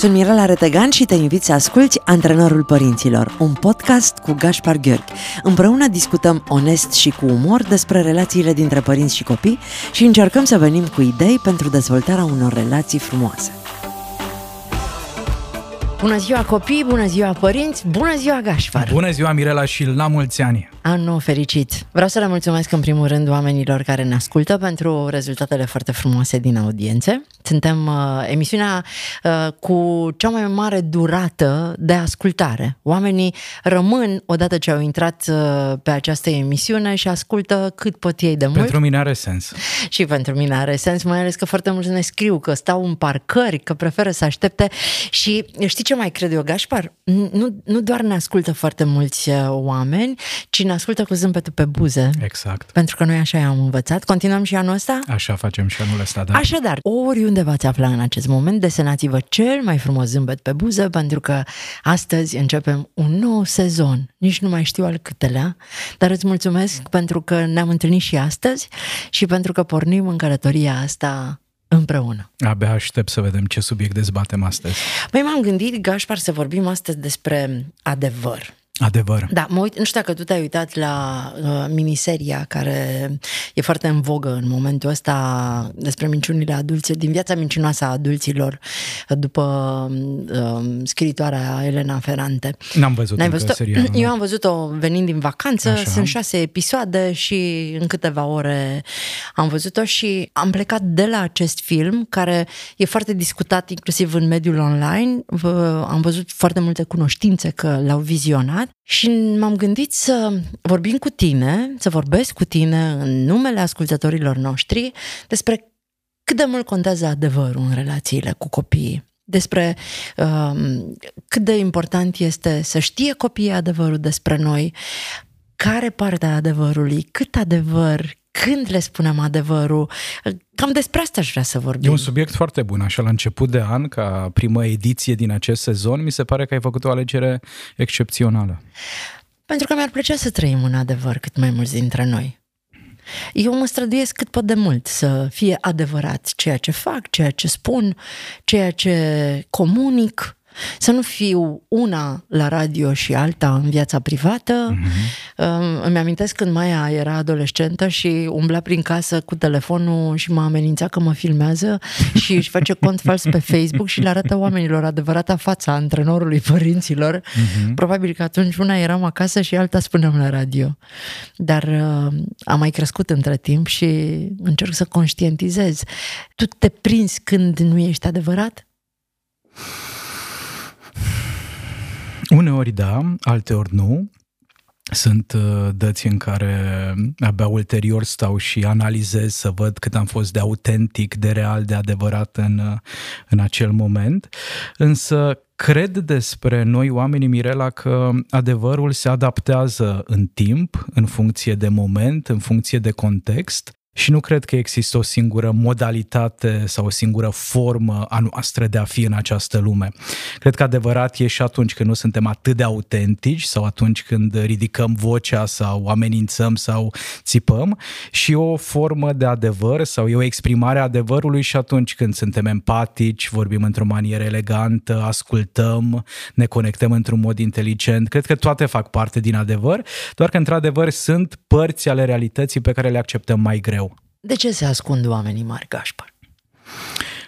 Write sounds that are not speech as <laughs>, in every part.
Sunt Mirela Retegan și te invit să asculti Antrenorul Părinților, un podcast cu Gaspar Gheorghi. Împreună discutăm onest și cu umor despre relațiile dintre părinți și copii și încercăm să venim cu idei pentru dezvoltarea unor relații frumoase. Bună ziua copii, bună ziua părinți, bună ziua Gașpar! Bună ziua Mirela și la mulți ani! Anul fericit! Vreau să le mulțumesc în primul rând oamenilor care ne ascultă pentru rezultatele foarte frumoase din audiențe. Suntem uh, emisiunea uh, cu cea mai mare durată de ascultare. Oamenii rămân odată ce au intrat uh, pe această emisiune și ascultă cât pot ei de mult. Pentru mine are sens. Și pentru mine are sens, mai ales că foarte mulți ne scriu că stau în parcări, că preferă să aștepte și știi ce mai cred eu, Gașpar? Nu, nu doar ne ascultă foarte mulți uh, oameni, ci ne ascultă cu zâmbetul pe buze. Exact. Pentru că noi așa i-am învățat. Continuăm și anul ăsta? Așa facem și anul ăsta, da. Așadar, oriunde v-ați afla în acest moment, desenați-vă cel mai frumos zâmbet pe buză, pentru că astăzi începem un nou sezon. Nici nu mai știu al câtelea, dar îți mulțumesc pentru că ne-am întâlnit și astăzi și pentru că pornim în călătoria asta împreună. Abia aștept să vedem ce subiect dezbatem astăzi. Păi m-am gândit, Gașpar, să vorbim astăzi despre adevăr. Adevăr. Da, mă uit, nu știu dacă tu te-ai uitat la uh, miniseria care e foarte în vogă în momentul ăsta despre minciunile adulților, din viața mincinoasă a adulților după uh, scriitoarea Elena Ferrante. N-am văzut N-ai văzut seria, <clears throat> Eu am văzut-o venind din vacanță, Așa. sunt șase episoade și în câteva ore am văzut-o și am plecat de la acest film care e foarte discutat inclusiv în mediul online. Am văzut foarte multe cunoștințe că l-au vizionat și m-am gândit să vorbim cu tine, să vorbesc cu tine în numele ascultătorilor noștri despre cât de mult contează adevărul în relațiile cu copiii despre um, cât de important este să știe copiii adevărul despre noi, care parte a adevărului, cât adevăr, când le spunem adevărul. Cam despre asta aș vrea să vorbim. E un subiect foarte bun, așa la început de an, ca primă ediție din acest sezon, mi se pare că ai făcut o alegere excepțională. Pentru că mi-ar plăcea să trăim în adevăr cât mai mulți dintre noi. Eu mă străduiesc cât pot de mult să fie adevărat ceea ce fac, ceea ce spun, ceea ce comunic, să nu fiu una la radio și alta în viața privată. Mm-hmm. Îmi amintesc când Maia era adolescentă și umbla prin casă cu telefonul și mă amenința că mă filmează <laughs> și își face cont fals pe Facebook și le arată oamenilor adevărata fața antrenorului părinților. Mm-hmm. Probabil că atunci una eram acasă și alta spuneam la radio. Dar uh, am mai crescut între timp și încerc să conștientizez. Tu te prinzi când nu ești adevărat? Uneori da, alteori nu. Sunt uh, dăți în care abia ulterior stau și analizez să văd cât am fost de autentic, de real, de adevărat în, uh, în acel moment. Însă cred despre noi oamenii Mirela că adevărul se adaptează în timp, în funcție de moment, în funcție de context și nu cred că există o singură modalitate sau o singură formă a noastră de a fi în această lume. Cred că adevărat e și atunci când nu suntem atât de autentici sau atunci când ridicăm vocea sau amenințăm sau țipăm și o formă de adevăr sau e o exprimare a adevărului și atunci când suntem empatici, vorbim într-o manieră elegantă, ascultăm, ne conectăm într-un mod inteligent. Cred că toate fac parte din adevăr, doar că într-adevăr sunt părți ale realității pe care le acceptăm mai greu. De ce se ascund oamenii mari, Gașpar?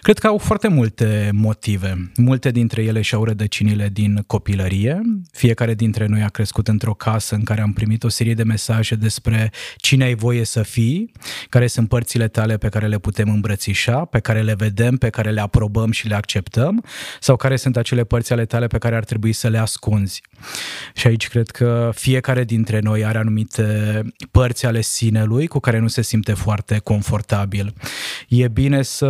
Cred că au foarte multe motive. Multe dintre ele și-au rădăcinile din copilărie. Fiecare dintre noi a crescut într-o casă în care am primit o serie de mesaje despre cine ai voie să fii, care sunt părțile tale pe care le putem îmbrățișa, pe care le vedem, pe care le aprobăm și le acceptăm, sau care sunt acele părți ale tale pe care ar trebui să le ascunzi. Și aici cred că fiecare dintre noi are anumite părți ale sinelui cu care nu se simte foarte confortabil. E bine să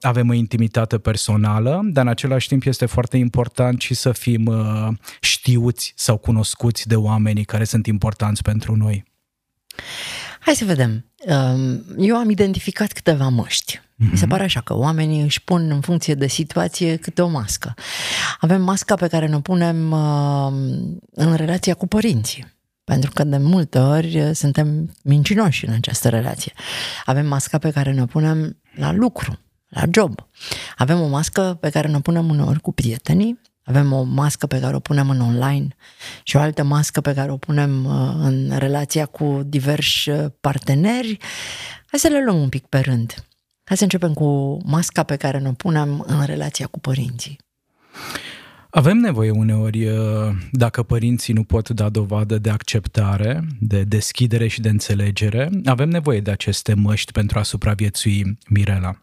avem avem o intimitate personală, dar în același timp este foarte important și să fim uh, știuți sau cunoscuți de oamenii care sunt importanți pentru noi. Hai să vedem. Um, eu am identificat câteva măști. Mm-hmm. Mi se mhm. pare așa că oamenii își pun în funcție de situație câte o mască. Avem masca pe care ne punem uh, în relația cu părinții Pentru că de multe ori suntem mincinoși în această relație. Avem masca pe care ne punem la lucru, la job. Avem o mască pe care ne punem uneori cu prietenii, avem o mască pe care o punem în online și o altă mască pe care o punem uh, în relația cu diversi uh, parteneri. Hai să le luăm un pic pe rând. Hai să începem cu masca pe care ne punem în relația cu părinții. Avem nevoie uneori, uh, dacă părinții nu pot da dovadă de acceptare, de deschidere și de înțelegere, avem nevoie de aceste măști pentru a supraviețui Mirela.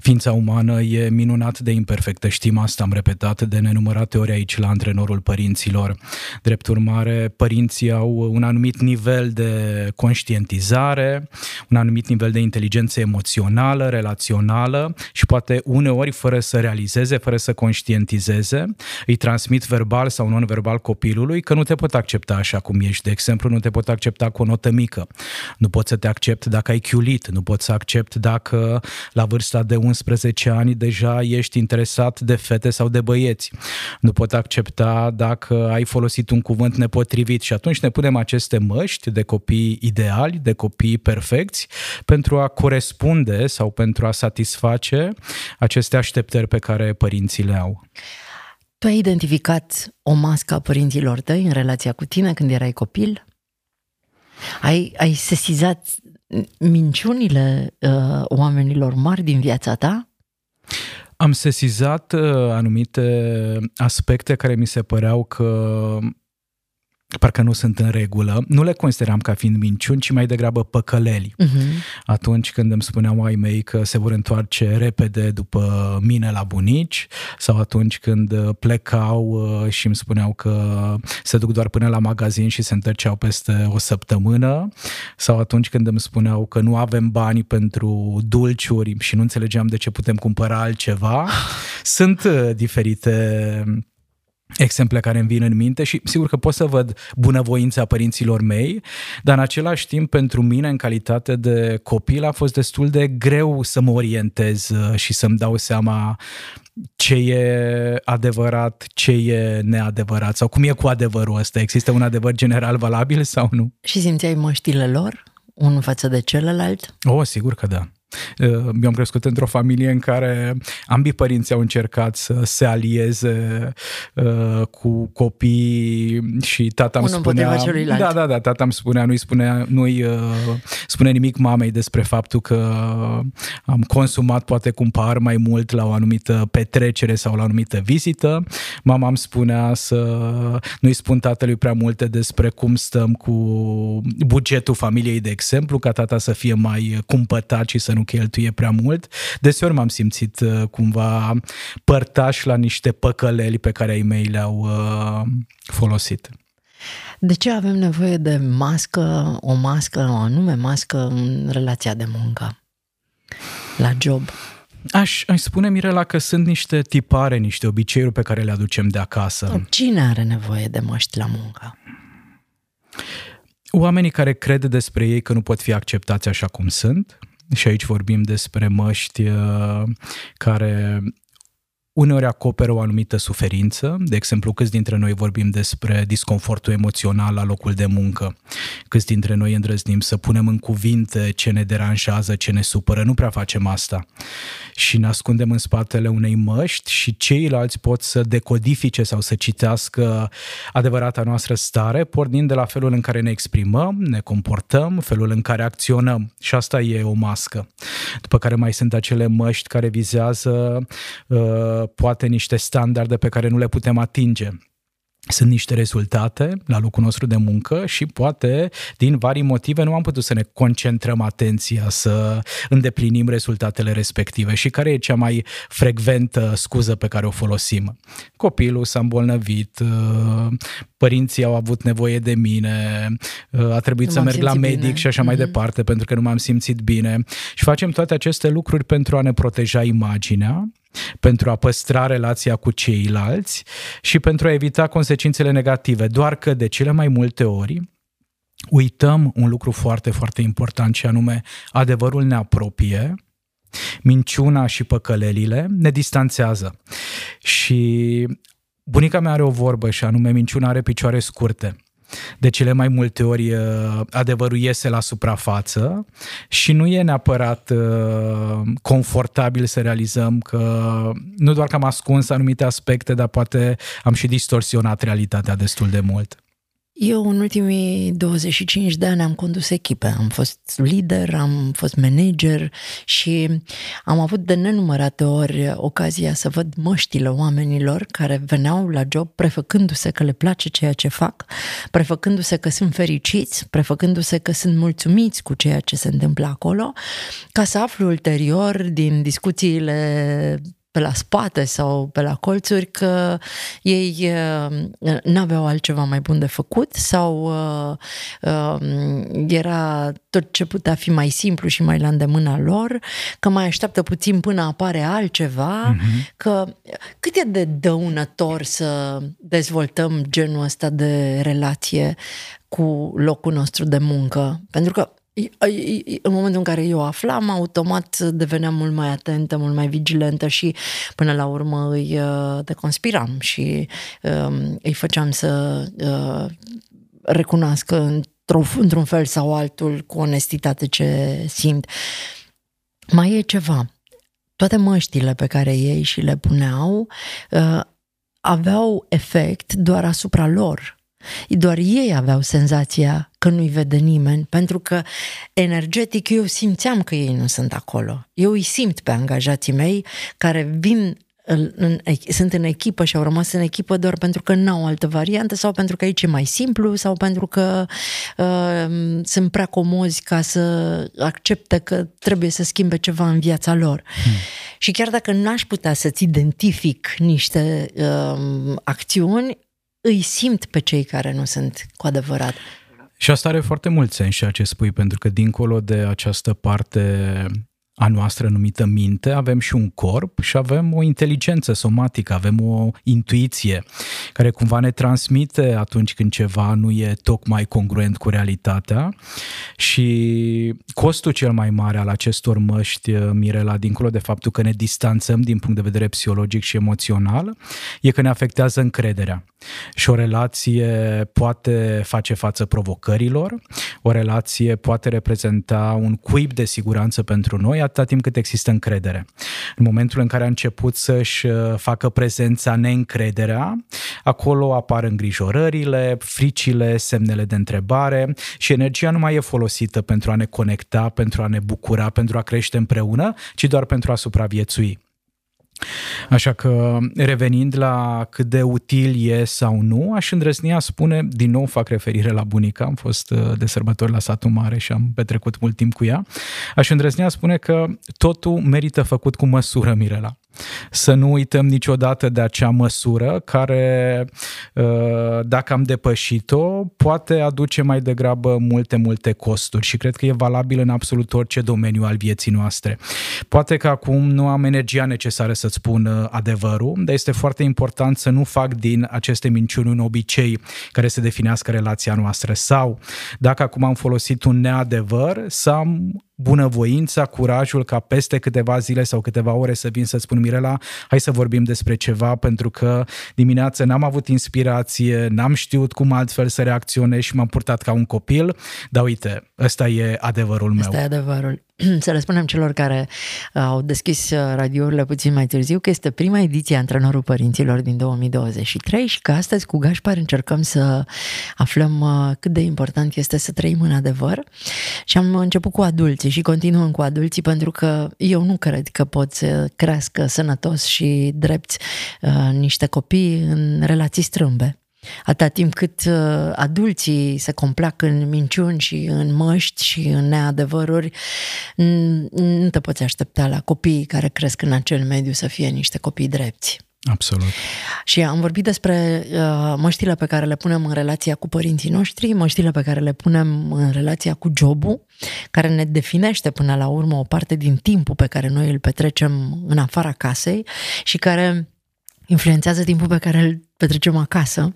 Ființa umană e minunat de imperfectă, știm asta, am repetat de nenumărate ori aici la antrenorul părinților. Drept urmare, părinții au un anumit nivel de conștientizare, un anumit nivel de inteligență emoțională, relațională și poate uneori, fără să realizeze, fără să conștientizeze, îi transmit verbal sau non-verbal copilului că nu te pot accepta așa cum ești. De exemplu, nu te pot accepta cu o notă mică, nu pot să te accept dacă ai chiulit, nu pot să accept dacă la vârsta de 11 ani deja ești interesat de fete sau de băieți. Nu pot accepta dacă ai folosit un cuvânt nepotrivit și atunci ne punem aceste măști de copii ideali, de copii perfecți, pentru a corespunde sau pentru a satisface aceste așteptări pe care părinții le au. Tu ai identificat o mască a părinților tăi în relația cu tine când erai copil? Ai, ai sesizat minciunile uh, oamenilor mari din viața ta? Am sesizat uh, anumite aspecte care mi se păreau că parcă nu sunt în regulă. Nu le consideram ca fiind minciuni, ci mai degrabă păcăleli. Uh-huh. Atunci când îmi spuneau ai mei că se vor întoarce repede după mine la bunici sau atunci când plecau uh, și îmi spuneau că se duc doar până la magazin și se întorceau peste o săptămână sau atunci când îmi spuneau că nu avem bani pentru dulciuri și nu înțelegeam de ce putem cumpăra altceva. <laughs> Sunt uh, diferite exemple care îmi vin în minte și sigur că pot să văd bunăvoința părinților mei, dar în același timp pentru mine în calitate de copil a fost destul de greu să mă orientez uh, și să-mi dau seama ce e adevărat, ce e neadevărat sau cum e cu adevărul ăsta. Există un adevăr general valabil sau nu? Și simțeai măștile lor, unul față de celălalt? Oh, sigur că da. Eu am crescut într-o familie în care ambii părinți au încercat să se alieze uh, cu copii și tata îmi spunea... celuilalt. Da, da, da, tata îmi spunea, nu-i, spunea, nu-i uh, spune nimic mamei despre faptul că am consumat poate cumpar mai mult la o anumită petrecere sau la o anumită vizită. Mama îmi spunea să nu-i spun tatălui prea multe despre cum stăm cu bugetul familiei, de exemplu, ca tata să fie mai cumpătat și să nu cheltuie prea mult. Deseori m-am simțit uh, cumva părtaș la niște păcăleli pe care ai mei le-au uh, folosit. De ce avem nevoie de mască, o mască, o anume mască în relația de muncă, la job? Aș, aș spune, Mirela, că sunt niște tipare, niște obiceiuri pe care le aducem de acasă. Cine are nevoie de măști la muncă? Oamenii care cred despre ei că nu pot fi acceptați așa cum sunt, și aici vorbim despre măști uh, care uneori acoperă o anumită suferință. De exemplu, câți dintre noi vorbim despre disconfortul emoțional la locul de muncă? Câți dintre noi îndrăznim să punem în cuvinte ce ne deranjează, ce ne supără? Nu prea facem asta. Și ne ascundem în spatele unei măști și ceilalți pot să decodifice sau să citească adevărata noastră stare, pornind de la felul în care ne exprimăm, ne comportăm, felul în care acționăm. Și asta e o mască. După care mai sunt acele măști care vizează uh, poate niște standarde pe care nu le putem atinge sunt niște rezultate la locul nostru de muncă și poate din vari motive nu am putut să ne concentrăm atenția să îndeplinim rezultatele respective și care e cea mai frecventă scuză pe care o folosim. Copilul s-a îmbolnăvit, uh, părinții au avut nevoie de mine, uh, a trebuit nu să merg la medic bine. și așa mm-hmm. mai departe pentru că nu m-am simțit bine și facem toate aceste lucruri pentru a ne proteja imaginea pentru a păstra relația cu ceilalți și pentru a evita consecințele negative. Doar că de cele mai multe ori uităm un lucru foarte, foarte important și anume adevărul ne apropie, minciuna și păcălelile ne distanțează. Și bunica mea are o vorbă și anume minciuna are picioare scurte. De cele mai multe ori uh, adevărul iese la suprafață și nu e neapărat uh, confortabil să realizăm că nu doar că am ascuns anumite aspecte, dar poate am și distorsionat realitatea destul de mult. Eu în ultimii 25 de ani am condus echipe, am fost lider, am fost manager și am avut de nenumărate ori ocazia să văd măștile oamenilor care veneau la job prefăcându-se că le place ceea ce fac, prefăcându-se că sunt fericiți, prefăcându-se că sunt mulțumiți cu ceea ce se întâmplă acolo, ca să aflu ulterior din discuțiile pe la spate sau pe la colțuri că ei uh, n-aveau altceva mai bun de făcut sau uh, uh, era tot ce putea fi mai simplu și mai la îndemâna lor, că mai așteaptă puțin până apare altceva, uh-huh. că cât e de dăunător să dezvoltăm genul ăsta de relație cu locul nostru de muncă. Pentru că în momentul în care eu aflam, automat deveneam mult mai atentă, mult mai vigilentă și până la urmă îi uh, deconspiram și um, îi făceam să uh, recunoască într-un fel sau altul cu onestitate ce simt. Mai e ceva. Toate măștile pe care ei și le puneau uh, aveau efect doar asupra lor doar ei aveau senzația că nu-i vede nimeni, pentru că energetic eu simțeam că ei nu sunt acolo. Eu îi simt pe angajații mei care vin în, în, sunt în echipă și au rămas în echipă doar pentru că n-au altă variantă sau pentru că aici e mai simplu sau pentru că uh, sunt prea comozi ca să accepte că trebuie să schimbe ceva în viața lor. Hmm. Și chiar dacă n-aș putea să-ți identific niște uh, acțiuni, îi simt pe cei care nu sunt cu adevărat. Și asta are foarte mult sens ceea ce spui, pentru că dincolo de această parte a noastră numită minte, avem și un corp și avem o inteligență somatică, avem o intuiție care cumva ne transmite atunci când ceva nu e tocmai congruent cu realitatea și costul cel mai mare al acestor măști, Mirela, dincolo de faptul că ne distanțăm din punct de vedere psihologic și emoțional, e că ne afectează încrederea. Și o relație poate face față provocărilor, o relație poate reprezenta un cuib de siguranță pentru noi, atâta timp cât există încredere. În momentul în care a început să-și uh, facă prezența neîncrederea, acolo apar îngrijorările, fricile, semnele de întrebare și energia nu mai e folosită pentru a ne conecta, pentru a ne bucura, pentru a crește împreună, ci doar pentru a supraviețui. Așa că, revenind la cât de util e sau nu, aș îndrăzni a spune, din nou fac referire la bunica, am fost uh, de sărbători la satul mare și am petrecut mult timp cu ea, aș îndrăzni a spune că totul merită făcut cu măsură, Mirela. Să nu uităm niciodată de acea măsură care, uh, dacă am depășit-o, poate aduce mai degrabă multe, multe costuri și cred că e valabil în absolut orice domeniu al vieții noastre. Poate că acum nu am energia necesară să-ți spun adevărul, dar este foarte important să nu fac din aceste minciuni un obicei care să definească relația noastră sau dacă acum am folosit un neadevăr, să am bunăvoința, curajul ca peste câteva zile sau câteva ore să vin să spun Mirela, hai să vorbim despre ceva pentru că dimineața n-am avut inspirație, n-am știut cum altfel să reacționez și m-am purtat ca un copil, dar uite, ăsta e adevărul meu. Ăsta e adevărul. <clears throat> să le spunem celor care uh, au deschis uh, radiourile puțin mai târziu că este prima ediție a Antrenorul Părinților din 2023 și că astăzi cu Gașpar încercăm să aflăm uh, cât de important este să trăim în adevăr și am început cu adulții și continuăm cu adulții pentru că eu nu cred că poți crească sănătos și drepți niște copii în relații strâmbe. Atâta timp cât uh, adulții se complac în minciuni și în măști și în neadevăruri, nu te poți aștepta la copiii care cresc în acel mediu să fie niște copii drepți. Absolut. Și am vorbit despre uh, măștile pe care le punem în relația cu părinții noștri, măștile pe care le punem în relația cu jobul, care ne definește până la urmă o parte din timpul pe care noi îl petrecem în afara casei și care influențează timpul pe care îl petrecem acasă.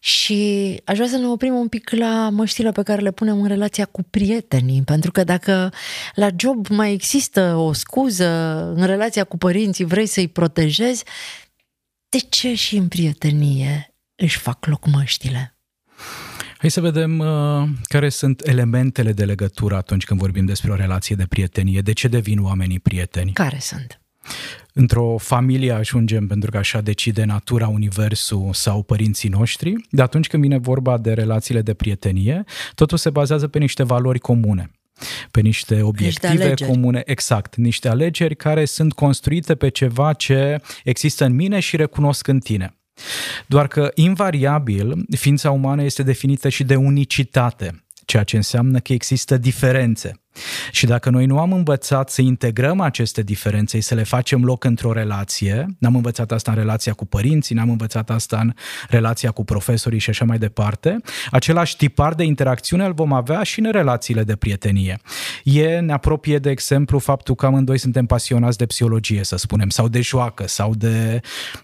Și aș vrea să ne oprim un pic la măștile pe care le punem în relația cu prietenii, pentru că dacă la job mai există o scuză în relația cu părinții, vrei să-i protejezi, de ce și în prietenie își fac loc măștile? Hai să vedem uh, care sunt elementele de legătură atunci când vorbim despre o relație de prietenie. De ce devin oamenii prieteni? Care sunt? Într-o familie ajungem pentru că așa decide natura, universul sau părinții noștri, de atunci când vine vorba de relațiile de prietenie, totul se bazează pe niște valori comune pe niște obiective niște comune, exact, niște alegeri care sunt construite pe ceva ce există în mine și recunosc în tine. Doar că, invariabil, ființa umană este definită și de unicitate, ceea ce înseamnă că există diferențe. Și dacă noi nu am învățat să integrăm aceste diferențe, să le facem loc într-o relație, n-am învățat asta în relația cu părinții, n-am învățat asta în relația cu profesorii și așa mai departe, același tipar de interacțiune îl vom avea și în relațiile de prietenie. E, ne apropie, de exemplu, faptul că amândoi suntem pasionați de psihologie, să spunem, sau de joacă, sau de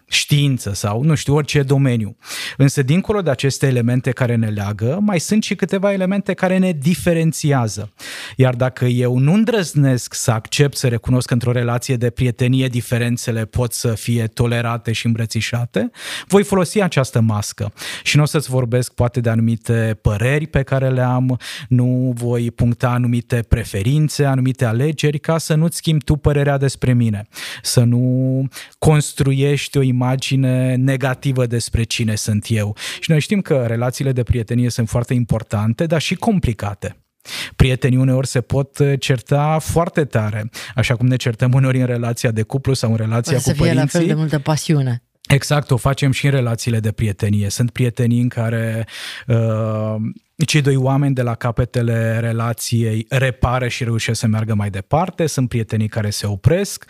știință, sau nu știu, orice domeniu. Însă, dincolo de aceste elemente care ne leagă, mai sunt și câteva elemente care ne diferențiază. Iar dacă eu nu îndrăznesc să accept, să recunosc că într-o relație de prietenie diferențele pot să fie tolerate și îmbrățișate, voi folosi această mască. Și nu o să-ți vorbesc poate de anumite păreri pe care le am, nu voi puncta anumite preferințe, anumite alegeri, ca să nu-ți schimbi tu părerea despre mine, să nu construiești o imagine negativă despre cine sunt eu. Și noi știm că relațiile de prietenie sunt foarte importante, dar și complicate. Prietenii uneori se pot uh, certa foarte tare, așa cum ne certăm uneori în relația de cuplu sau în relația Poate cu să fie părinții. la fel de multă pasiune. Exact, o facem și în relațiile de prietenie. Sunt prietenii în care uh, cei doi oameni de la capetele relației repară și reușesc să meargă mai departe, sunt prietenii care se opresc,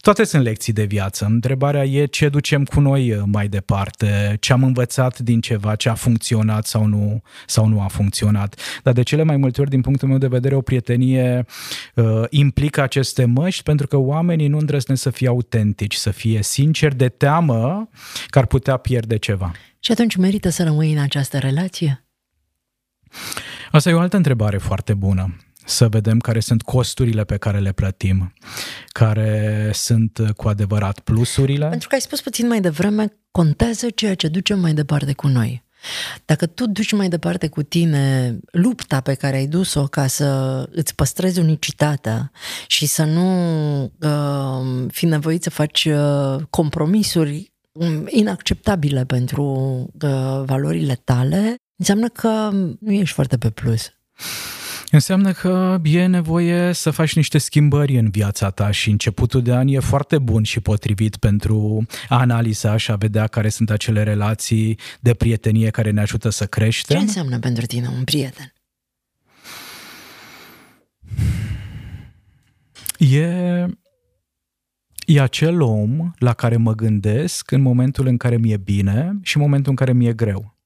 toate sunt lecții de viață. Întrebarea e ce ducem cu noi uh, mai departe, ce am învățat din ceva, ce a funcționat sau nu, sau nu a funcționat. Dar de cele mai multe ori, din punctul meu de vedere, o prietenie uh, implică aceste măști pentru că oamenii nu îndrăznesc să fie autentici, să fie sinceri de teamă că ar putea pierde ceva. Și atunci merită să rămâi în această relație? Asta e o altă întrebare foarte bună. Să vedem care sunt costurile pe care le plătim, care sunt cu adevărat plusurile. Pentru că ai spus puțin mai devreme, contează ceea ce ducem mai departe cu noi. Dacă tu duci mai departe cu tine lupta pe care ai dus-o ca să îți păstrezi unicitatea și să nu uh, fi nevoit să faci uh, compromisuri um, inacceptabile pentru uh, valorile tale, înseamnă că nu ești foarte pe plus. Înseamnă că e nevoie să faci niște schimbări în viața ta și începutul de an e foarte bun și potrivit pentru a analiza și a vedea care sunt acele relații de prietenie care ne ajută să creștem. Ce înseamnă pentru tine un prieten? E, e acel om la care mă gândesc în momentul în care mi-e bine și în momentul în care mi-e greu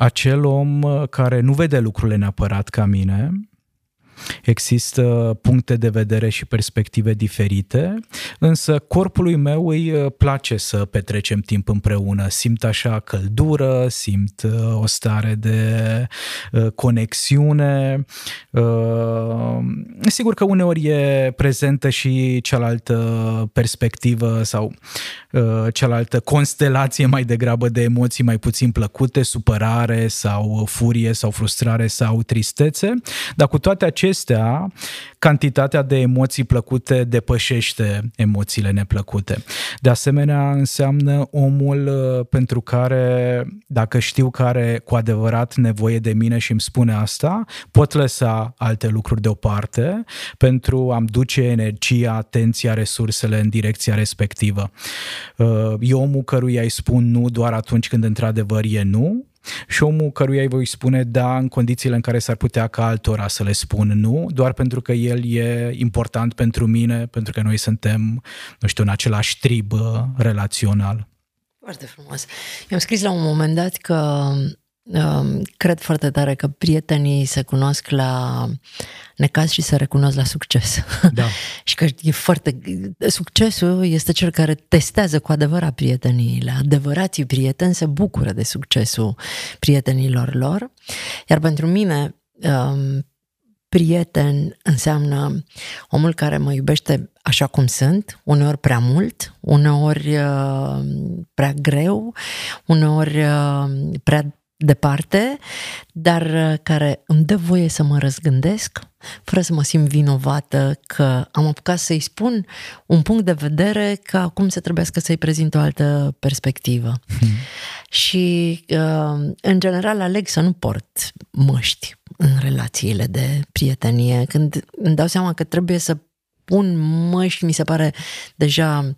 acel om uh, care nu vede lucrurile neapărat ca mine, Există puncte de vedere și perspective diferite, însă corpului meu îi uh, place să petrecem timp împreună. Simt așa căldură, simt uh, o stare de conexiune. Sigur că uneori e prezentă și cealaltă perspectivă sau Uh, cealaltă constelație mai degrabă de emoții mai puțin plăcute, supărare sau furie sau frustrare sau tristețe, dar cu toate acestea, cantitatea de emoții plăcute depășește emoțiile neplăcute. De asemenea, înseamnă omul uh, pentru care, dacă știu că are cu adevărat nevoie de mine și îmi spune asta, pot lăsa alte lucruri deoparte pentru a-mi duce energia, atenția, resursele în direcția respectivă. Uh, e omul căruia îi spun nu doar atunci când într-adevăr e nu, și omul căruia îi voi spune da în condițiile în care s-ar putea ca altora să le spun nu, doar pentru că el e important pentru mine, pentru că noi suntem, nu știu, în același trib uh, relațional. Foarte frumos. Eu am scris la un moment dat că um, cred foarte tare că prietenii se cunosc la necaz și să recunosc la succes. Da. <laughs> și că e foarte... Succesul este cel care testează cu adevărat prieteniile. Adevărații prieteni se bucură de succesul prietenilor lor. Iar pentru mine, um, prieten înseamnă omul care mă iubește așa cum sunt, uneori prea mult, uneori uh, prea greu, uneori uh, prea departe, dar uh, care îmi dă voie să mă răzgândesc, fără să mă simt vinovată că am apucat să-i spun un punct de vedere că acum se trebuie să-i prezint o altă perspectivă. Hmm. Și, uh, în general, aleg să nu port măști în relațiile de prietenie. Când îmi dau seama că trebuie să pun măști, mi se pare deja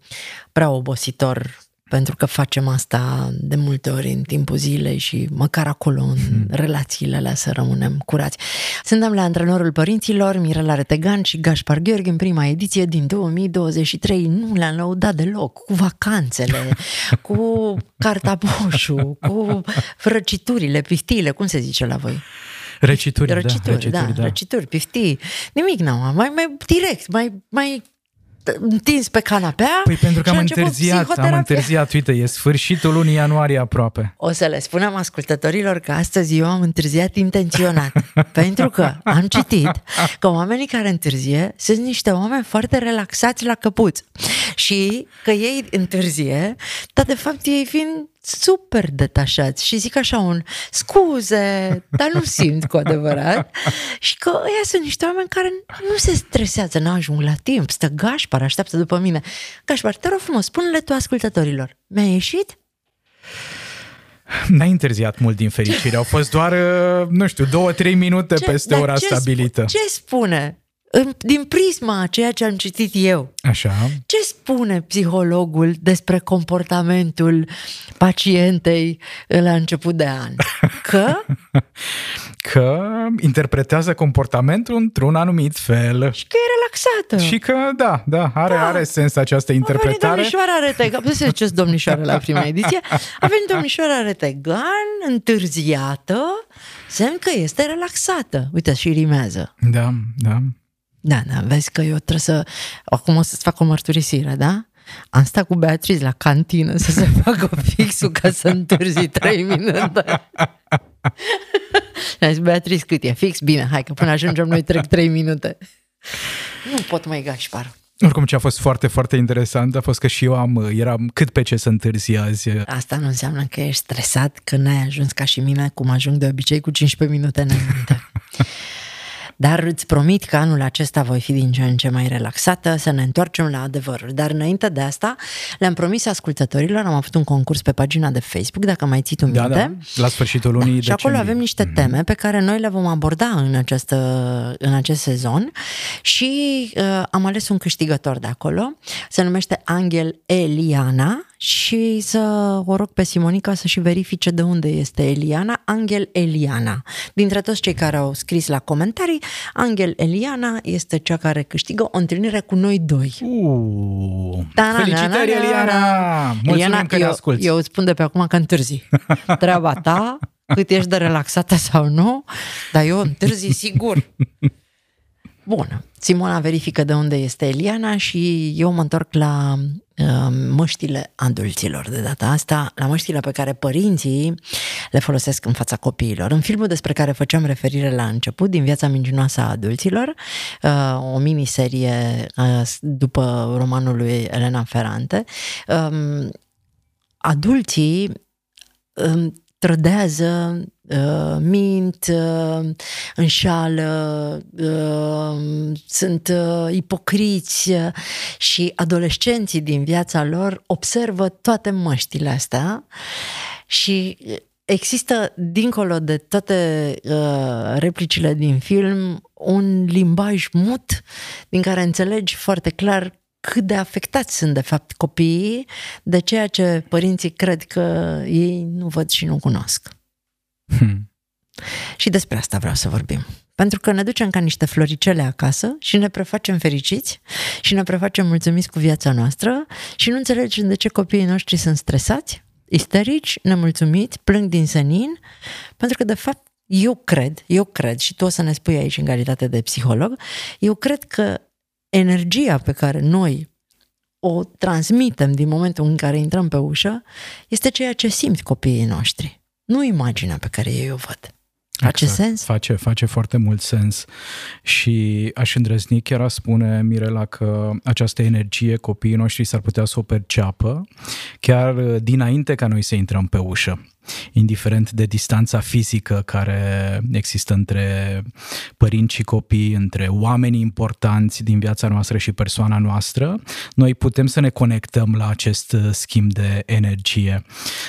prea obositor pentru că facem asta de multe ori în timpul zilei și măcar acolo în hmm. relațiile alea să rămânem curați. Suntem la antrenorul părinților, Mirela Retegan și Gașpar Gheorghe în prima ediție din 2023. Nu le-am lăudat deloc cu vacanțele, <laughs> cu cartapoșul, cu răciturile, piftile, cum se zice la voi? Recituri, răcituri, da, recituri, da, da. răcituri, piftii. Nimic n-am, mai, mai direct, mai, mai întins pe canapea Păi pentru că și am a început întârziat, am psihoterapia. întârziat, uite, e sfârșitul lunii ianuarie aproape. O să le spunem ascultătorilor că astăzi eu am întârziat intenționat, <laughs> pentru că am citit că oamenii care întârzie sunt niște oameni foarte relaxați la căpuț și că ei întârzie, dar de fapt ei fiind super detașați și zic așa un scuze, dar nu simt cu adevărat și că ăia sunt niște oameni care nu se stresează, nu ajung la timp, stă Gașpar, așteaptă după mine. Gașpar, te rog frumos, spune-le tu ascultătorilor, mi-a ieșit? N-ai întârziat mult din fericire, au fost doar, uh, nu știu, două, trei minute Ce- peste dar ora ce stabilită. Sp- ce spune? În- Din prisma a ceea ce am citit eu, Așa. ce spune psihologul despre comportamentul pacientei la început de an? <laughs> Că Că interpretează comportamentul într-un anumit fel. și că e relaxată. Și că, da, da, are, Da. are sens această A venit interpretare. domnișoara Retegan, <laughs> nu se ziceți domnișoară la prima ediție, a venit domnișoara Retegan, întârziată, semn că este relaxată. Uite, și rimează. Da, da. Da, da, vezi că eu trebuie să... Acum o să-ți fac o mărturisire, da? Am stat cu Beatriz la cantină să se <laughs> facă fixul ca să întârzi trei minute. <laughs> Și am zis, Beatriz, cât e? Fix? Bine, hai că până ajungem noi trec trei minute. Nu pot mai gașpar. Oricum ce a fost foarte, foarte interesant a fost că și eu am, eram cât pe ce să întârzi azi. Asta nu înseamnă că ești stresat, că n-ai ajuns ca și mine, cum ajung de obicei cu 15 minute înainte. <laughs> Dar îți promit că anul acesta voi fi din ce în ce mai relaxată, să ne întoarcem la adevăruri. Dar înainte de asta, le-am promis ascultătorilor, am avut un concurs pe pagina de Facebook, dacă mai ții tu Da, minte. da, la sfârșitul lunii Și acolo decembrie. avem niște teme pe care noi le vom aborda în, această, în acest sezon și uh, am ales un câștigător de acolo, se numește Angel Eliana și să o rog pe Simonica să și verifice de unde este Eliana, Angel Eliana. Dintre toți cei care au scris la comentarii, Angel Eliana este cea care câștigă o întâlnire cu noi doi. Uh, Da, felicitări, Eliana! Mulțumim Eliana, că ne eu, asculti. eu îți spun de pe acum că întârzi. <laughs> Treaba ta, cât ești de relaxată sau nu, dar eu întârzi sigur. Bun, Simona verifică de unde este Eliana și eu mă întorc la uh, măștile adulților de data asta, la măștile pe care părinții le folosesc în fața copiilor. În filmul despre care făceam referire la început, din viața mincinoasă a adulților, uh, o miniserie uh, după romanul lui Elena Ferrante, um, adulții um, trădează, uh, mint, uh, înșală, uh, sunt uh, ipocriți uh, și adolescenții din viața lor observă toate măștile astea și există, dincolo de toate uh, replicile din film, un limbaj mut din care înțelegi foarte clar cât de afectați sunt de fapt copiii de ceea ce părinții cred că ei nu văd și nu cunosc. Hmm. Și despre asta vreau să vorbim. Pentru că ne ducem ca niște floricele acasă și ne prefacem fericiți și ne prefacem mulțumiți cu viața noastră și nu înțelegem de ce copiii noștri sunt stresați, isterici, nemulțumiți, plâng din senin, pentru că de fapt eu cred, eu cred și tu o să ne spui aici în calitate de psiholog, eu cred că energia pe care noi o transmitem din momentul în care intrăm pe ușă este ceea ce simt copiii noștri, nu imaginea pe care ei o văd. Face Exact. sens? Face, face foarte mult sens și aș îndrăzni chiar a spune, Mirela, că această energie copiii noștri s-ar putea să o perceapă chiar dinainte ca noi să intrăm pe ușă. Indiferent de distanța fizică care există între părinți și copii, între oamenii importanți din viața noastră și persoana noastră, noi putem să ne conectăm la acest schimb de energie.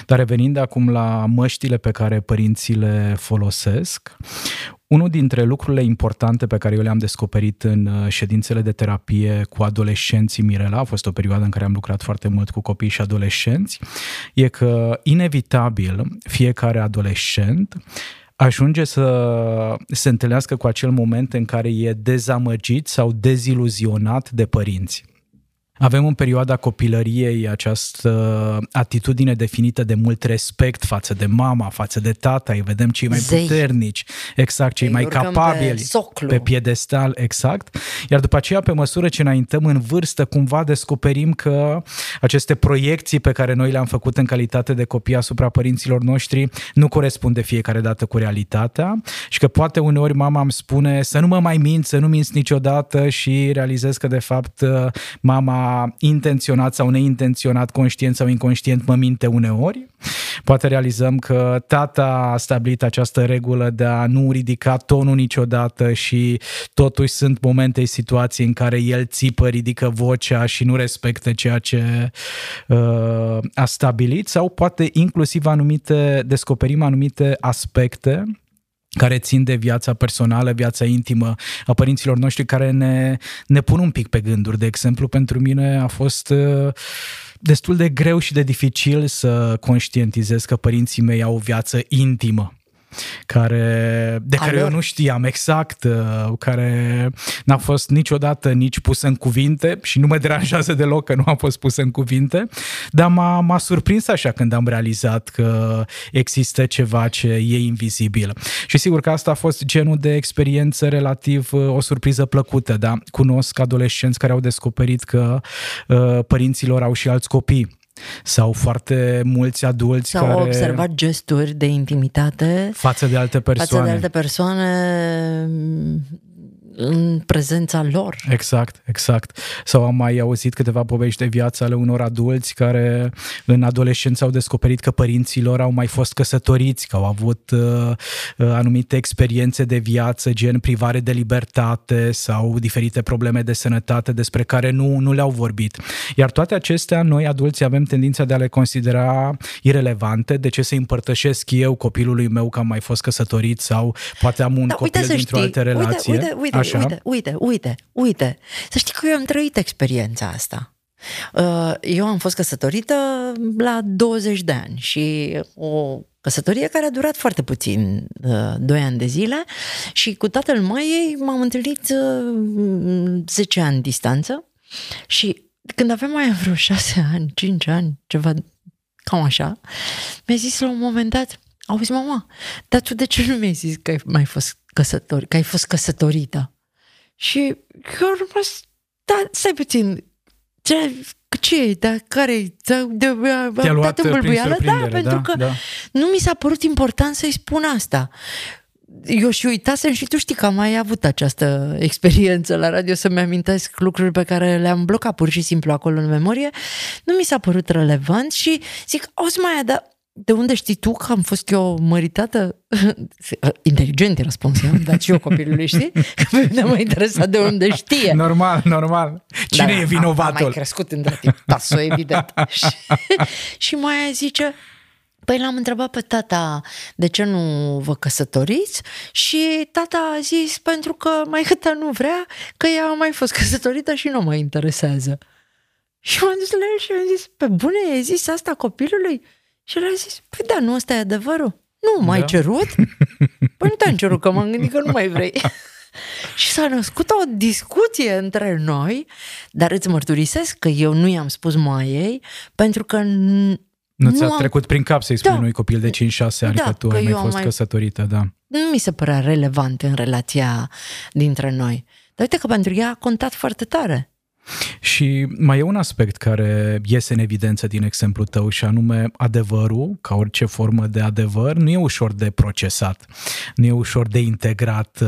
Dar revenind acum la măștile pe care părinții le folosesc, unul dintre lucrurile importante pe care eu le-am descoperit în uh, ședințele de terapie cu adolescenții Mirela, a fost o perioadă în care am lucrat foarte mult cu copii și adolescenți, e că inevitabil fiecare adolescent ajunge să se întâlnească cu acel moment în care e dezamăgit sau deziluzionat de părinți. Avem în perioada copilăriei această atitudine definită de mult respect față de mama, față de tata, îi vedem cei mai Zei. puternici, exact, cei Ei mai capabili, pe, pe piedestal, exact. Iar după aceea, pe măsură ce înaintăm în vârstă, cumva descoperim că aceste proiecții pe care noi le-am făcut în calitate de copii asupra părinților noștri nu corespund de fiecare dată cu realitatea și că poate uneori mama îmi spune să nu mă mai mint, să nu minți niciodată și realizez că de fapt mama intenționat sau neintenționat, conștient sau inconștient, mă minte uneori. Poate realizăm că tata a stabilit această regulă de a nu ridica tonul niciodată și totuși sunt momente, situații în care el țipă, ridică vocea și nu respectă ceea ce uh, a stabilit sau poate inclusiv anumite, descoperim anumite aspecte care țin de viața personală, viața intimă a părinților noștri, care ne, ne pun un pic pe gânduri. De exemplu, pentru mine a fost uh, destul de greu și de dificil să conștientizez că părinții mei au o viață intimă care, de care eu nu știam exact, uh, care n-a fost niciodată nici pusă în cuvinte și nu mă deranjează deloc că nu a fost pusă în cuvinte, dar m-a, m-a surprins așa când am realizat că există ceva ce e invizibil. Și sigur că asta a fost genul de experiență relativ uh, o surpriză plăcută, da? Cunosc adolescenți care au descoperit că uh, părinților au și alți copii sau foarte mulți adulți sau care... au observat gesturi de intimitate față de alte persoane. Față de alte persoane în prezența lor. Exact, exact. Sau am mai auzit câteva povești de viață ale unor adulți care în adolescență au descoperit că părinții lor au mai fost căsătoriți, că au avut uh, uh, anumite experiențe de viață, gen privare de libertate sau diferite probleme de sănătate despre care nu, nu le-au vorbit. Iar toate acestea, noi adulți avem tendința de a le considera irelevante. De ce să împărtășesc eu copilului meu că am mai fost căsătorit sau poate am un da, copil dintr-o altă relație? Uite, uite, uite, Așa. uite, uite, uite, uite. Să știi că eu am trăit experiența asta. Uh, eu am fost căsătorită la 20 de ani și o căsătorie care a durat foarte puțin, 2 uh, ani de zile și cu tatăl măiei m-am întâlnit 10 uh, ani distanță și când aveam mai vreo 6 ani, 5 ani, ceva cam așa, mi-a zis la un moment dat, auzi mama, dar tu de ce nu mi-ai zis că ai mai fost căsători, că ai fost căsătorită. Și eu am rămas, da, stai puțin, ce, ce e, dar care de, de, Te-a luat în bălbuială? Da, da, pentru că da. nu mi s-a părut important să-i spun asta. Eu și uitasem și tu știi că am mai avut această experiență la radio să-mi amintesc lucruri pe care le-am blocat pur și simplu acolo în memorie. Nu mi s-a părut relevant și zic, o să mai dar de unde știi tu că am fost eu măritată? <laughs> Inteligent răspuns, am dat și eu copilului, știi? <laughs> Că pe mine mă interesa de unde știe. Normal, normal. Cine Dar e vinovatul? Am mai crescut între timp, tasul, evident. <laughs> și, și mai zice, Păi l-am întrebat pe tata de ce nu vă căsătoriți și tata a zis pentru că mai hâta nu vrea, că ea a mai fost căsătorită și nu mă interesează. Și m-am dus la el și am zis, pe bune, ai zis asta copilului? Și el a zis, păi da, nu ăsta e adevărul. Nu, mai da. cerut? <laughs> Păi nu te-am cerut, că m-am gândit că nu mai vrei. <laughs> și s-a născut o discuție între noi, dar îți mărturisesc că eu nu i-am spus mai ei, pentru că nu nu ți-a am... trecut prin cap să-i spui da. unui copil de 5-6 ani da, că tu că ai mai fost mai... căsătorită, da. Nu mi se părea relevant în relația dintre noi. Dar uite că pentru ea a contat foarte tare. Și mai e un aspect care iese în evidență din exemplul tău și anume adevărul, ca orice formă de adevăr, nu e ușor de procesat, nu e ușor de integrat.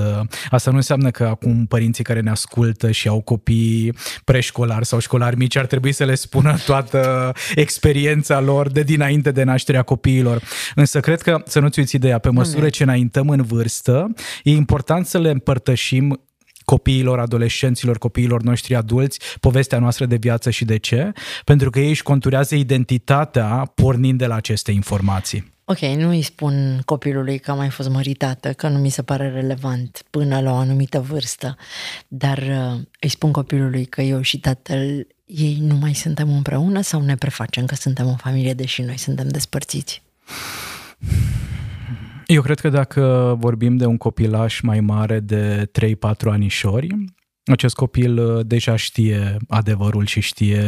Asta nu înseamnă că acum părinții care ne ascultă și au copii preșcolari sau școlari mici ar trebui să le spună <laughs> toată experiența lor de dinainte de nașterea copiilor. Însă cred că, să nu-ți uiți ideea, pe măsură ce înaintăm în vârstă, e important să le împărtășim copiilor, adolescenților, copiilor noștri adulți, povestea noastră de viață și de ce, pentru că ei își conturează identitatea pornind de la aceste informații. Ok, nu îi spun copilului că am mai fost măritată, că nu mi se pare relevant până la o anumită vârstă, dar uh, îi spun copilului că eu și tatăl ei nu mai suntem împreună sau ne prefacem că suntem o familie deși noi suntem despărțiți? Eu cred că dacă vorbim de un copilaș mai mare de 3-4 anișori, acest copil uh, deja știe adevărul și știe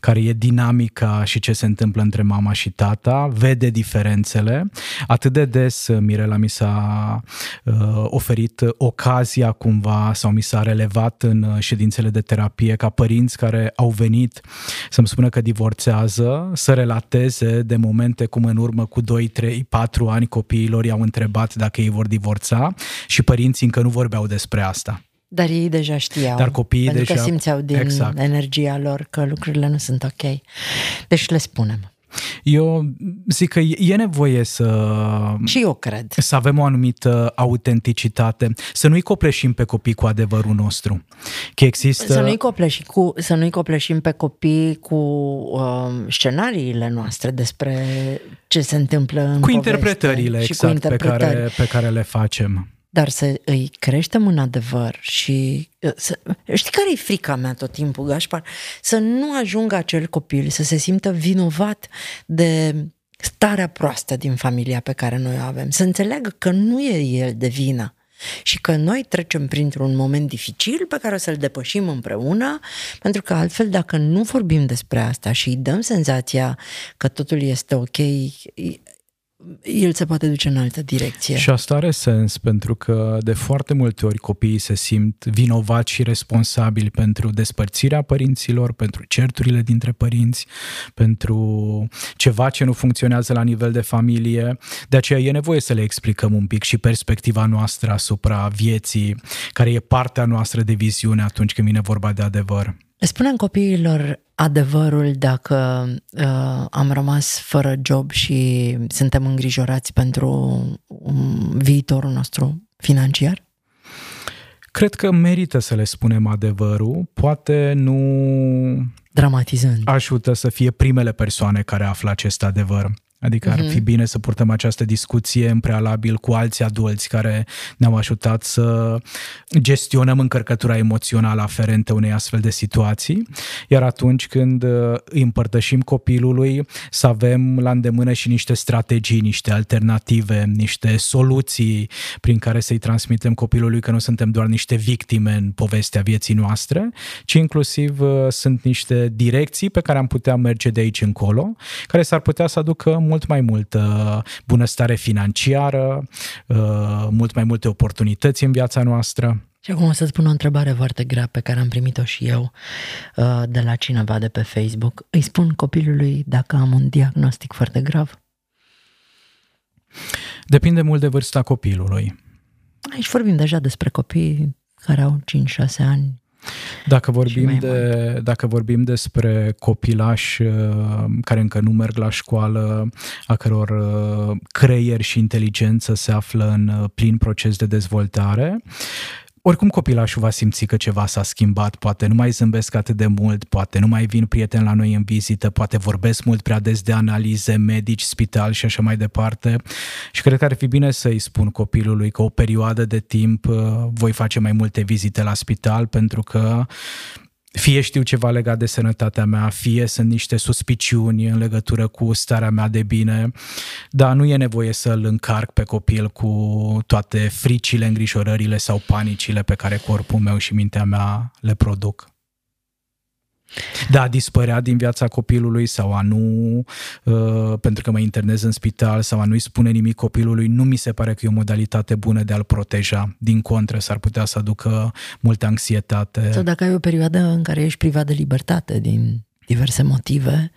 care e dinamica și ce se întâmplă între mama și tata, vede diferențele. Atât de des uh, Mirela mi s-a uh, oferit ocazia cumva sau mi s-a relevat în uh, ședințele de terapie ca părinți care au venit să-mi spună că divorțează, să relateze de momente cum în urmă cu 2, 3, 4 ani copiilor i-au întrebat dacă ei vor divorța și părinții încă nu vorbeau despre asta. Dar ei deja știau. Dar copiii pentru deja... că simțeau din exact. energia lor că lucrurile nu sunt ok. Deci le spunem. Eu zic că e nevoie să... Și eu cred. Să avem o anumită autenticitate, să nu-i copleșim pe copii cu adevărul nostru. Că există... Să nu-i copleșim, cu, să nu-i copleșim pe copii cu uh, scenariile noastre despre ce se întâmplă în Cu interpretările, exact, cu interpretări. pe, care, pe care le facem dar să îi creștem în adevăr și uh, să, știi care e frica mea tot timpul, Gașpar? Să nu ajungă acel copil să se simtă vinovat de starea proastă din familia pe care noi o avem, să înțeleagă că nu e el de vină și că noi trecem printr-un moment dificil pe care o să-l depășim împreună, pentru că altfel dacă nu vorbim despre asta și îi dăm senzația că totul este ok, el se poate duce în altă direcție. Și asta are sens, pentru că de foarte multe ori copiii se simt vinovați și responsabili pentru despărțirea părinților, pentru certurile dintre părinți, pentru ceva ce nu funcționează la nivel de familie. De aceea e nevoie să le explicăm un pic și perspectiva noastră asupra vieții, care e partea noastră de viziune atunci când vine vorba de adevăr. Le spunem copiilor adevărul dacă uh, am rămas fără job și suntem îngrijorați pentru um, viitorul nostru financiar? Cred că merită să le spunem adevărul, poate nu dramatizând. Ajută să fie primele persoane care află acest adevăr. Adică ar fi mhm. bine să purtăm această discuție în prealabil cu alți adulți care ne-au ajutat să gestionăm încărcătura emoțională aferentă unei astfel de situații, iar atunci când uh, îi împărtășim copilului să avem la îndemână și niște strategii, niște alternative, niște soluții prin care să-i transmitem copilului că nu suntem doar niște victime în povestea vieții noastre, ci inclusiv uh, sunt niște direcții pe care am putea merge de aici încolo, care s-ar putea să aducă mult mai multă bunăstare financiară, uh, mult mai multe oportunități în viața noastră. Și acum o să-ți pun o întrebare foarte grea pe care am primit-o și eu uh, de la cineva de pe Facebook. Îi spun copilului dacă am un diagnostic foarte grav? Depinde mult de vârsta copilului. Aici vorbim deja despre copii care au 5-6 ani, dacă vorbim, de, dacă vorbim despre copilași uh, care încă nu merg la școală, a căror uh, creier și inteligență se află în uh, plin proces de dezvoltare, oricum copilașul va simți că ceva s-a schimbat, poate nu mai zâmbesc atât de mult, poate nu mai vin prieteni la noi în vizită, poate vorbesc mult prea des de analize, medici, spital și așa mai departe. Și cred că ar fi bine să-i spun copilului că o perioadă de timp uh, voi face mai multe vizite la spital pentru că fie știu ceva legat de sănătatea mea, fie sunt niște suspiciuni în legătură cu starea mea de bine, dar nu e nevoie să-l încarc pe copil cu toate fricile, îngrijorările sau panicile pe care corpul meu și mintea mea le produc. Da, a dispărea din viața copilului sau a nu, uh, pentru că mă internez în spital sau a nu-i spune nimic copilului, nu mi se pare că e o modalitate bună de a-l proteja. Din contră, s-ar putea să aducă multă anxietate. Sau dacă ai o perioadă în care ești privat de libertate din diverse motive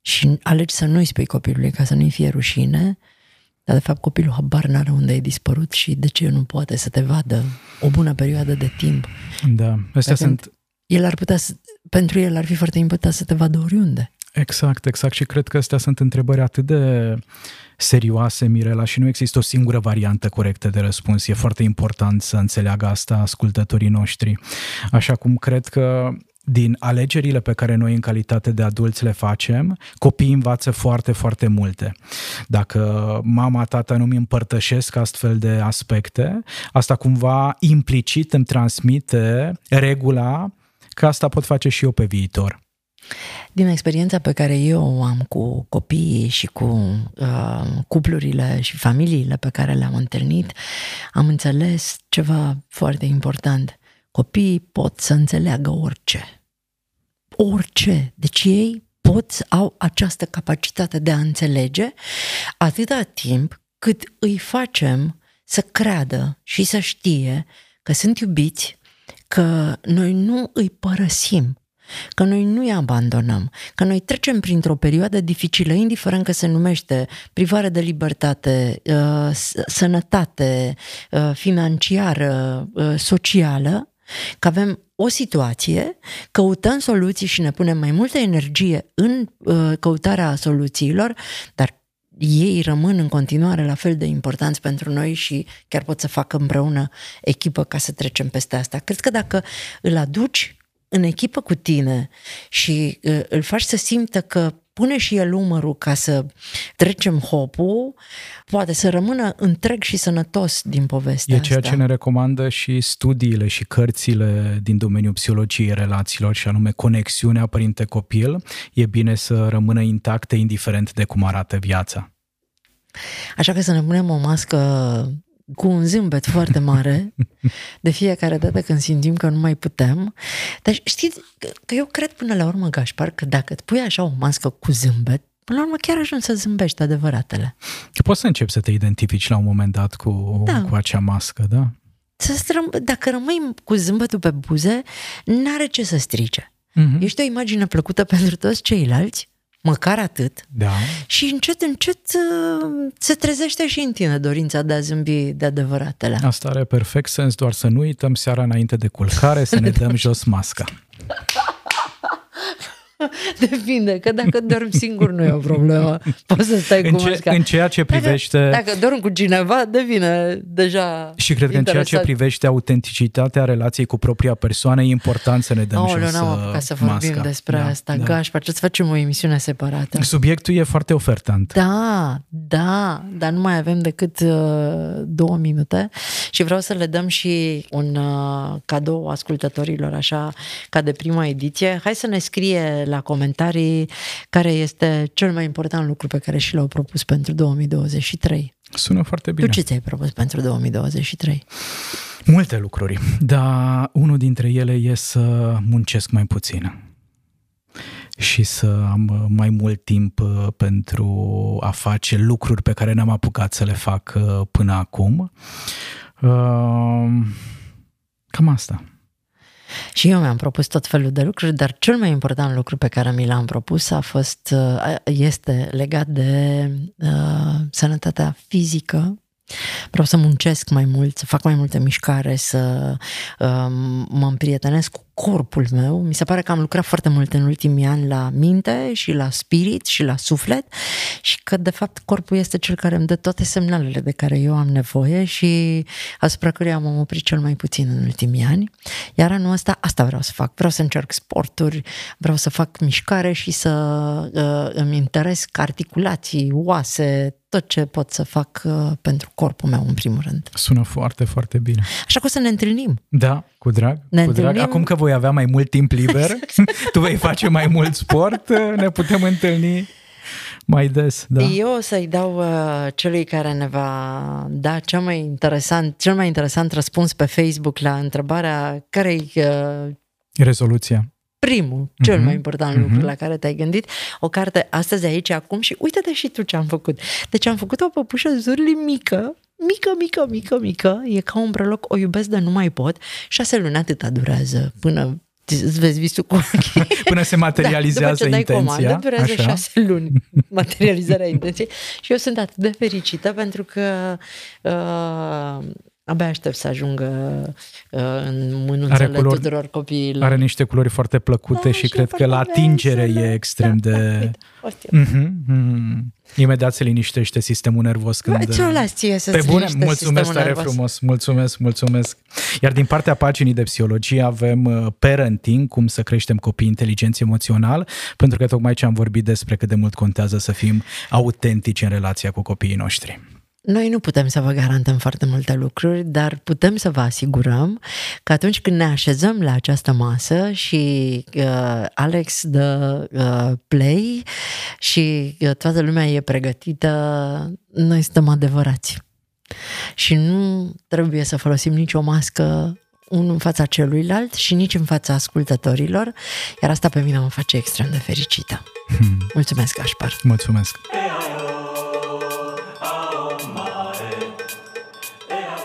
și alegi să nu-i spui copilului ca să nu-i fie rușine, dar de fapt copilul habar n-are unde ai dispărut și de ce nu poate să te vadă o bună perioadă de timp. Da, astea sunt... El ar putea să, pentru el ar fi foarte important să te vadă oriunde. Exact, exact. Și cred că astea sunt întrebări atât de serioase, Mirela, și nu există o singură variantă corectă de răspuns. E foarte important să înțeleagă asta ascultătorii noștri. Așa cum cred că din alegerile pe care noi în calitate de adulți le facem, copiii învață foarte, foarte multe. Dacă mama, tata nu mi împărtășesc astfel de aspecte, asta cumva implicit îmi transmite regula că asta pot face și eu pe viitor. Din experiența pe care eu o am cu copiii și cu uh, cuplurile și familiile pe care le-am întâlnit, am înțeles ceva foarte important. Copiii pot să înțeleagă orice. Orice. Deci ei pot, au această capacitate de a înțelege atâta timp cât îi facem să creadă și să știe că sunt iubiți, că noi nu îi părăsim, că noi nu îi abandonăm, că noi trecem printr-o perioadă dificilă, indiferent că se numește privare de libertate, uh, sănătate uh, financiară, uh, socială, că avem o situație, căutăm soluții și ne punem mai multă energie în căutarea soluțiilor, dar ei rămân în continuare la fel de importanți pentru noi și chiar pot să facă împreună echipă ca să trecem peste asta. Cred că dacă îl aduci în echipă cu tine și uh, îl faci să simtă că pune și el umărul ca să trecem hopul, poate să rămână întreg și sănătos din povestea E ceea asta. ce ne recomandă și studiile și cărțile din domeniul psihologiei relațiilor și anume conexiunea părinte-copil. E bine să rămână intacte indiferent de cum arată viața. Așa că să ne punem o mască cu un zâmbet foarte mare de fiecare dată când simțim că nu mai putem. Dar știți că eu cred până la urmă, Gașpar, că dacă îți pui așa o mască cu zâmbet, până la urmă chiar ajungi să zâmbești adevăratele. Poți să începi să te identifici la un moment dat cu, da. cu acea mască, da? Să strâm- dacă rămâi cu zâmbetul pe buze, n-are ce să strice. Uh-huh. Ești o imagine plăcută pentru toți ceilalți măcar atât. Da. Și încet, încet uh, se trezește și în tine dorința de a zâmbi de adevăratele. Asta are perfect sens, doar să nu uităm seara înainte de culcare să ne <laughs> dăm jos masca. <laughs> Depinde, că dacă dorm singur nu e o problemă. Poți să stai în cu ce, masca. În ceea ce privește... Dacă, dacă dorm cu cineva, devine deja Și cred că în ceea ce privește autenticitatea relației cu propria persoană, e important să ne dăm oh, jos nu am apucat să vorbim masca. despre da, asta. Da. Gaș, ce să facem o emisiune separată. Subiectul e foarte ofertant. Da, da, dar nu mai avem decât uh, două minute și vreau să le dăm și un uh, cadou ascultătorilor, așa ca de prima ediție. Hai să ne scrie la comentarii care este cel mai important lucru pe care și l-au propus pentru 2023. Sună foarte bine. Tu ce ți-ai propus pentru 2023? Multe lucruri, dar unul dintre ele e să muncesc mai puțin și să am mai mult timp uh, pentru a face lucruri pe care n-am apucat să le fac uh, până acum. Uh, cam asta. Și eu mi-am propus tot felul de lucruri, dar cel mai important lucru pe care mi l-am propus a fost, este legat de uh, sănătatea fizică. Vreau să muncesc mai mult, să fac mai multă mișcare, să uh, mă împrietenesc cu corpul meu. Mi se pare că am lucrat foarte mult în ultimii ani la minte și la spirit și la suflet și că de fapt corpul este cel care îmi dă toate semnalele de care eu am nevoie și asupra căruia m-am oprit cel mai puțin în ultimii ani. Iar anul ăsta asta vreau să fac. Vreau să încerc sporturi, vreau să fac mișcare și să uh, îmi interesc articulații, oase, tot ce pot să fac uh, pentru corpul meu, în primul rând. Sună foarte, foarte bine. Așa că o să ne întâlnim. Da, cu drag. Ne cu întâlnim... drag. Acum că voi avea mai mult timp liber, <laughs> tu vei face mai mult sport, ne putem întâlni mai des. Da. Eu o să-i dau uh, celui care ne va da cel mai interesant, cel mai interesant răspuns pe Facebook la întrebarea care-i... Uh, Rezoluția. Primul, cel mai important lucru la care te-ai gândit. O carte astăzi, aici, acum și uite-te și tu ce am făcut. Deci am făcut o păpușă zurli mică, mică, mică, mică, mică, e ca un preloc, o iubesc de nu mai pot. Șase luni atâta durează până îți vezi visul cu ochii. <laughs> Până se <laughs> materializează da, după ce intenția. Comandă, durează așa. șase luni <laughs> materializarea intenției și eu sunt atât de fericită pentru că uh, abia aștept să ajungă uh, în mânuțele are culori, tuturor copiilor. Are niște culori foarte plăcute da, și, și cred că la atingere e extrem da, de... Da, mm-hmm, mm-hmm. Imediat se liniștește sistemul nervos când... Ce o las ție să Pe bune, mulțumesc tare nervos. frumos, mulțumesc, mulțumesc. Iar din partea paginii de psihologie avem uh, parenting, cum să creștem copii inteligenți emoțional, pentru că tocmai ce am vorbit despre cât de mult contează să fim autentici în relația cu copiii noștri. Noi nu putem să vă garantăm foarte multe lucruri, dar putem să vă asigurăm că atunci când ne așezăm la această masă și uh, Alex dă uh, play și uh, toată lumea e pregătită, noi suntem adevărați. Și nu trebuie să folosim nicio mască unul în fața celuilalt și nici în fața ascultătorilor, iar asta pe mine mă face extrem de fericită. Hmm. Mulțumesc, Gașpar! Mulțumesc!